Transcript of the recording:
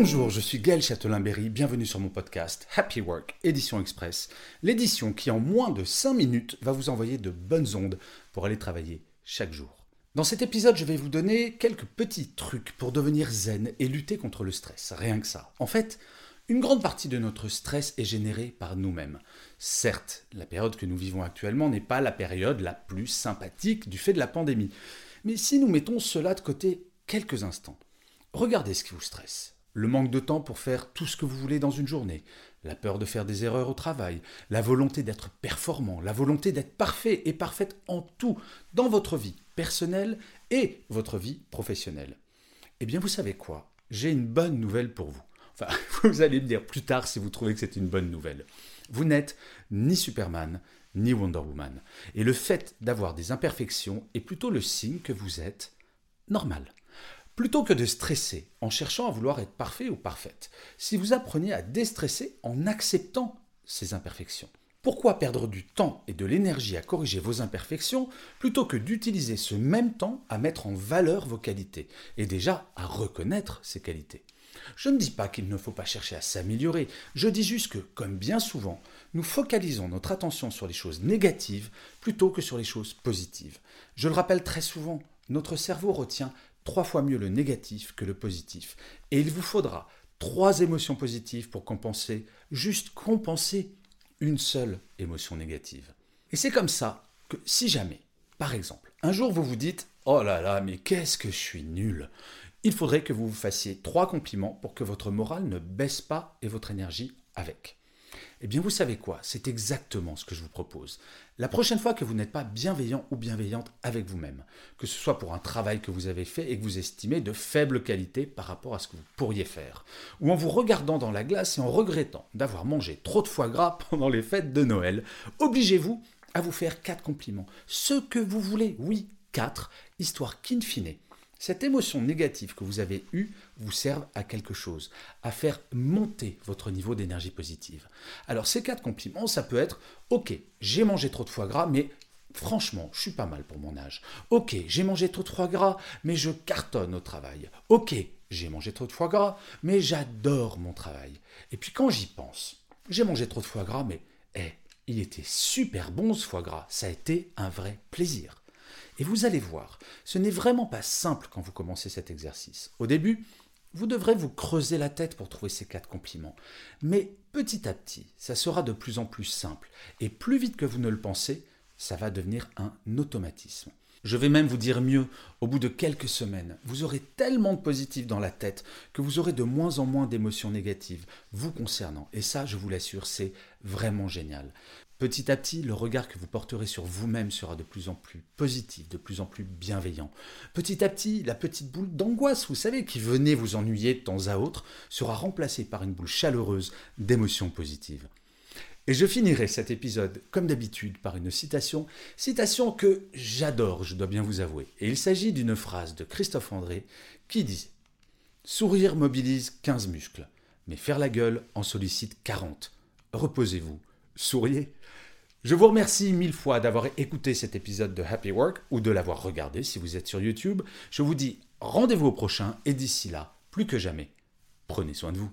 Bonjour, je suis Gaël Châtelain-Berry, bienvenue sur mon podcast Happy Work, édition express, l'édition qui en moins de 5 minutes va vous envoyer de bonnes ondes pour aller travailler chaque jour. Dans cet épisode, je vais vous donner quelques petits trucs pour devenir zen et lutter contre le stress, rien que ça. En fait, une grande partie de notre stress est générée par nous-mêmes. Certes, la période que nous vivons actuellement n'est pas la période la plus sympathique du fait de la pandémie. Mais si nous mettons cela de côté quelques instants, regardez ce qui vous stresse. Le manque de temps pour faire tout ce que vous voulez dans une journée, la peur de faire des erreurs au travail, la volonté d'être performant, la volonté d'être parfait et parfaite en tout, dans votre vie personnelle et votre vie professionnelle. Eh bien, vous savez quoi? J'ai une bonne nouvelle pour vous. Enfin, vous allez me dire plus tard si vous trouvez que c'est une bonne nouvelle. Vous n'êtes ni Superman, ni Wonder Woman. Et le fait d'avoir des imperfections est plutôt le signe que vous êtes normal. Plutôt que de stresser en cherchant à vouloir être parfait ou parfaite, si vous appreniez à déstresser en acceptant ces imperfections. Pourquoi perdre du temps et de l'énergie à corriger vos imperfections plutôt que d'utiliser ce même temps à mettre en valeur vos qualités et déjà à reconnaître ces qualités? Je ne dis pas qu'il ne faut pas chercher à s'améliorer, je dis juste que, comme bien souvent, nous focalisons notre attention sur les choses négatives plutôt que sur les choses positives. Je le rappelle très souvent, notre cerveau retient trois fois mieux le négatif que le positif. Et il vous faudra trois émotions positives pour compenser, juste compenser une seule émotion négative. Et c'est comme ça que si jamais, par exemple, un jour vous vous dites Oh là là, mais qu'est-ce que je suis nul il faudrait que vous vous fassiez trois compliments pour que votre morale ne baisse pas et votre énergie avec. Eh bien, vous savez quoi? C'est exactement ce que je vous propose. La prochaine fois que vous n'êtes pas bienveillant ou bienveillante avec vous-même, que ce soit pour un travail que vous avez fait et que vous estimez de faible qualité par rapport à ce que vous pourriez faire, ou en vous regardant dans la glace et en regrettant d'avoir mangé trop de foie gras pendant les fêtes de Noël, obligez-vous à vous faire quatre compliments. Ce que vous voulez, oui, quatre, histoire qu'in fine, cette émotion négative que vous avez eue vous serve à quelque chose, à faire monter votre niveau d'énergie positive. Alors ces quatre compliments, ça peut être OK, j'ai mangé trop de foie gras, mais franchement, je suis pas mal pour mon âge. OK, j'ai mangé trop de foie gras, mais je cartonne au travail. OK, j'ai mangé trop de foie gras, mais j'adore mon travail. Et puis quand j'y pense, j'ai mangé trop de foie gras, mais eh, il était super bon ce foie gras, ça a été un vrai plaisir. Et vous allez voir, ce n'est vraiment pas simple quand vous commencez cet exercice. Au début, vous devrez vous creuser la tête pour trouver ces quatre compliments. Mais petit à petit, ça sera de plus en plus simple. Et plus vite que vous ne le pensez, ça va devenir un automatisme. Je vais même vous dire mieux, au bout de quelques semaines, vous aurez tellement de positifs dans la tête que vous aurez de moins en moins d'émotions négatives vous concernant. Et ça, je vous l'assure, c'est vraiment génial. Petit à petit, le regard que vous porterez sur vous-même sera de plus en plus positif, de plus en plus bienveillant. Petit à petit, la petite boule d'angoisse, vous savez, qui venait vous ennuyer de temps à autre, sera remplacée par une boule chaleureuse d'émotions positives. Et je finirai cet épisode, comme d'habitude, par une citation, citation que j'adore, je dois bien vous avouer. Et il s'agit d'une phrase de Christophe André qui dit Sourire mobilise 15 muscles, mais faire la gueule en sollicite 40. Reposez-vous, souriez. Je vous remercie mille fois d'avoir écouté cet épisode de Happy Work ou de l'avoir regardé si vous êtes sur YouTube. Je vous dis rendez-vous au prochain et d'ici là, plus que jamais, prenez soin de vous.